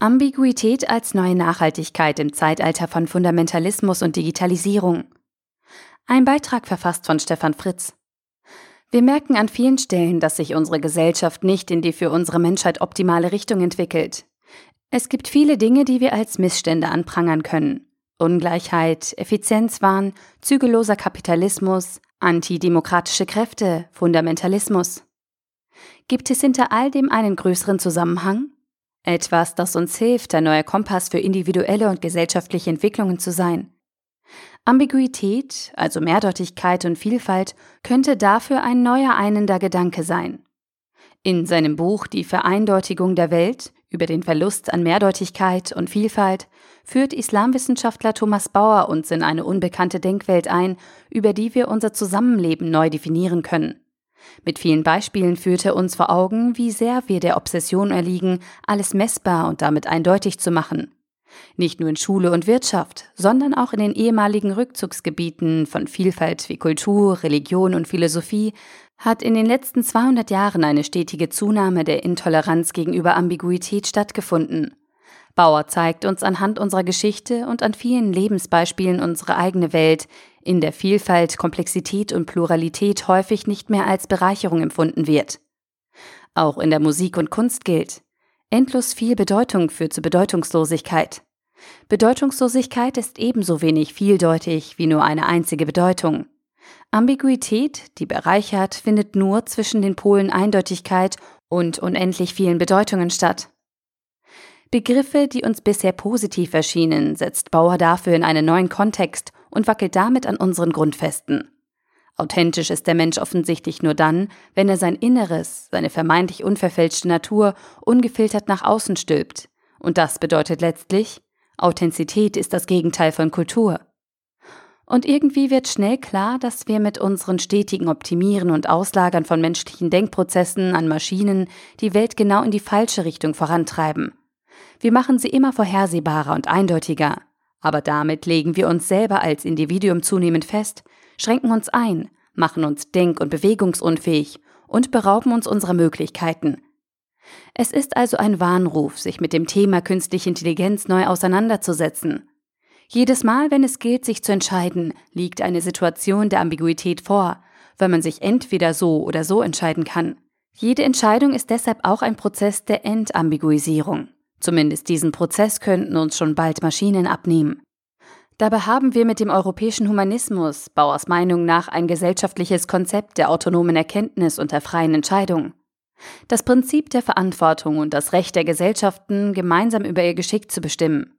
Ambiguität als neue Nachhaltigkeit im Zeitalter von Fundamentalismus und Digitalisierung. Ein Beitrag verfasst von Stefan Fritz. Wir merken an vielen Stellen, dass sich unsere Gesellschaft nicht in die für unsere Menschheit optimale Richtung entwickelt. Es gibt viele Dinge, die wir als Missstände anprangern können. Ungleichheit, Effizienzwahn, zügelloser Kapitalismus, antidemokratische Kräfte, Fundamentalismus. Gibt es hinter all dem einen größeren Zusammenhang? Etwas, das uns hilft, ein neuer Kompass für individuelle und gesellschaftliche Entwicklungen zu sein. Ambiguität, also Mehrdeutigkeit und Vielfalt, könnte dafür ein neuer einender Gedanke sein. In seinem Buch Die Vereindeutigung der Welt über den Verlust an Mehrdeutigkeit und Vielfalt führt Islamwissenschaftler Thomas Bauer uns in eine unbekannte Denkwelt ein, über die wir unser Zusammenleben neu definieren können. Mit vielen Beispielen führt er uns vor Augen, wie sehr wir der Obsession erliegen, alles messbar und damit eindeutig zu machen. Nicht nur in Schule und Wirtschaft, sondern auch in den ehemaligen Rückzugsgebieten von Vielfalt wie Kultur, Religion und Philosophie hat in den letzten 200 Jahren eine stetige Zunahme der Intoleranz gegenüber Ambiguität stattgefunden. Bauer zeigt uns anhand unserer Geschichte und an vielen Lebensbeispielen unsere eigene Welt, in der Vielfalt, Komplexität und Pluralität häufig nicht mehr als Bereicherung empfunden wird. Auch in der Musik und Kunst gilt, endlos viel Bedeutung führt zu Bedeutungslosigkeit. Bedeutungslosigkeit ist ebenso wenig vieldeutig wie nur eine einzige Bedeutung. Ambiguität, die bereichert, findet nur zwischen den Polen Eindeutigkeit und unendlich vielen Bedeutungen statt. Begriffe, die uns bisher positiv erschienen, setzt Bauer dafür in einen neuen Kontext und wackelt damit an unseren Grundfesten. Authentisch ist der Mensch offensichtlich nur dann, wenn er sein Inneres, seine vermeintlich unverfälschte Natur, ungefiltert nach außen stülpt. Und das bedeutet letztlich, Authentizität ist das Gegenteil von Kultur. Und irgendwie wird schnell klar, dass wir mit unseren stetigen Optimieren und Auslagern von menschlichen Denkprozessen an Maschinen die Welt genau in die falsche Richtung vorantreiben. Wir machen sie immer vorhersehbarer und eindeutiger. Aber damit legen wir uns selber als Individuum zunehmend fest, schränken uns ein, machen uns denk- und bewegungsunfähig und berauben uns unserer Möglichkeiten. Es ist also ein Warnruf, sich mit dem Thema künstliche Intelligenz neu auseinanderzusetzen. Jedes Mal, wenn es gilt, sich zu entscheiden, liegt eine Situation der Ambiguität vor, weil man sich entweder so oder so entscheiden kann. Jede Entscheidung ist deshalb auch ein Prozess der Entambiguisierung. Zumindest diesen Prozess könnten uns schon bald Maschinen abnehmen. Dabei haben wir mit dem europäischen Humanismus Bauers Meinung nach ein gesellschaftliches Konzept der autonomen Erkenntnis und der freien Entscheidung. Das Prinzip der Verantwortung und das Recht der Gesellschaften, gemeinsam über ihr Geschick zu bestimmen.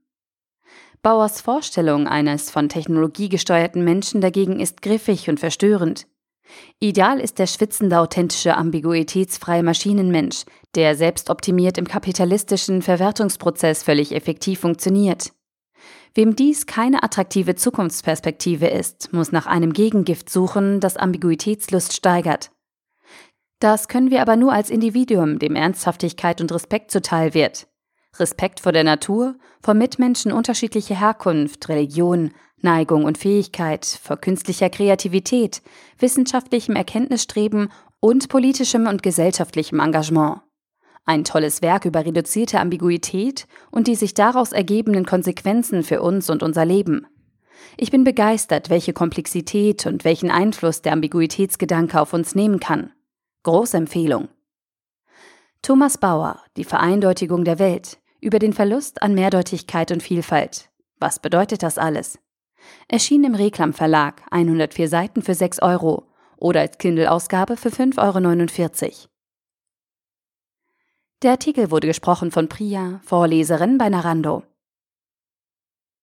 Bauers Vorstellung eines von Technologie gesteuerten Menschen dagegen ist griffig und verstörend. Ideal ist der schwitzende, authentische, ambiguitätsfreie Maschinenmensch, der selbstoptimiert im kapitalistischen Verwertungsprozess völlig effektiv funktioniert. Wem dies keine attraktive Zukunftsperspektive ist, muss nach einem Gegengift suchen, das Ambiguitätslust steigert. Das können wir aber nur als Individuum, dem Ernsthaftigkeit und Respekt zuteil wird. Respekt vor der Natur, vor Mitmenschen unterschiedlicher Herkunft, Religion, Neigung und Fähigkeit, vor künstlicher Kreativität, wissenschaftlichem Erkenntnisstreben und politischem und gesellschaftlichem Engagement. Ein tolles Werk über reduzierte Ambiguität und die sich daraus ergebenden Konsequenzen für uns und unser Leben. Ich bin begeistert, welche Komplexität und welchen Einfluss der Ambiguitätsgedanke auf uns nehmen kann. Große Empfehlung. Thomas Bauer, Die Vereindeutigung der Welt, über den Verlust an Mehrdeutigkeit und Vielfalt. Was bedeutet das alles? Erschien im Reklam Verlag, 104 Seiten für 6 Euro oder als Kindle-Ausgabe für 5,49 Euro. Der Artikel wurde gesprochen von Priya, Vorleserin bei Narando.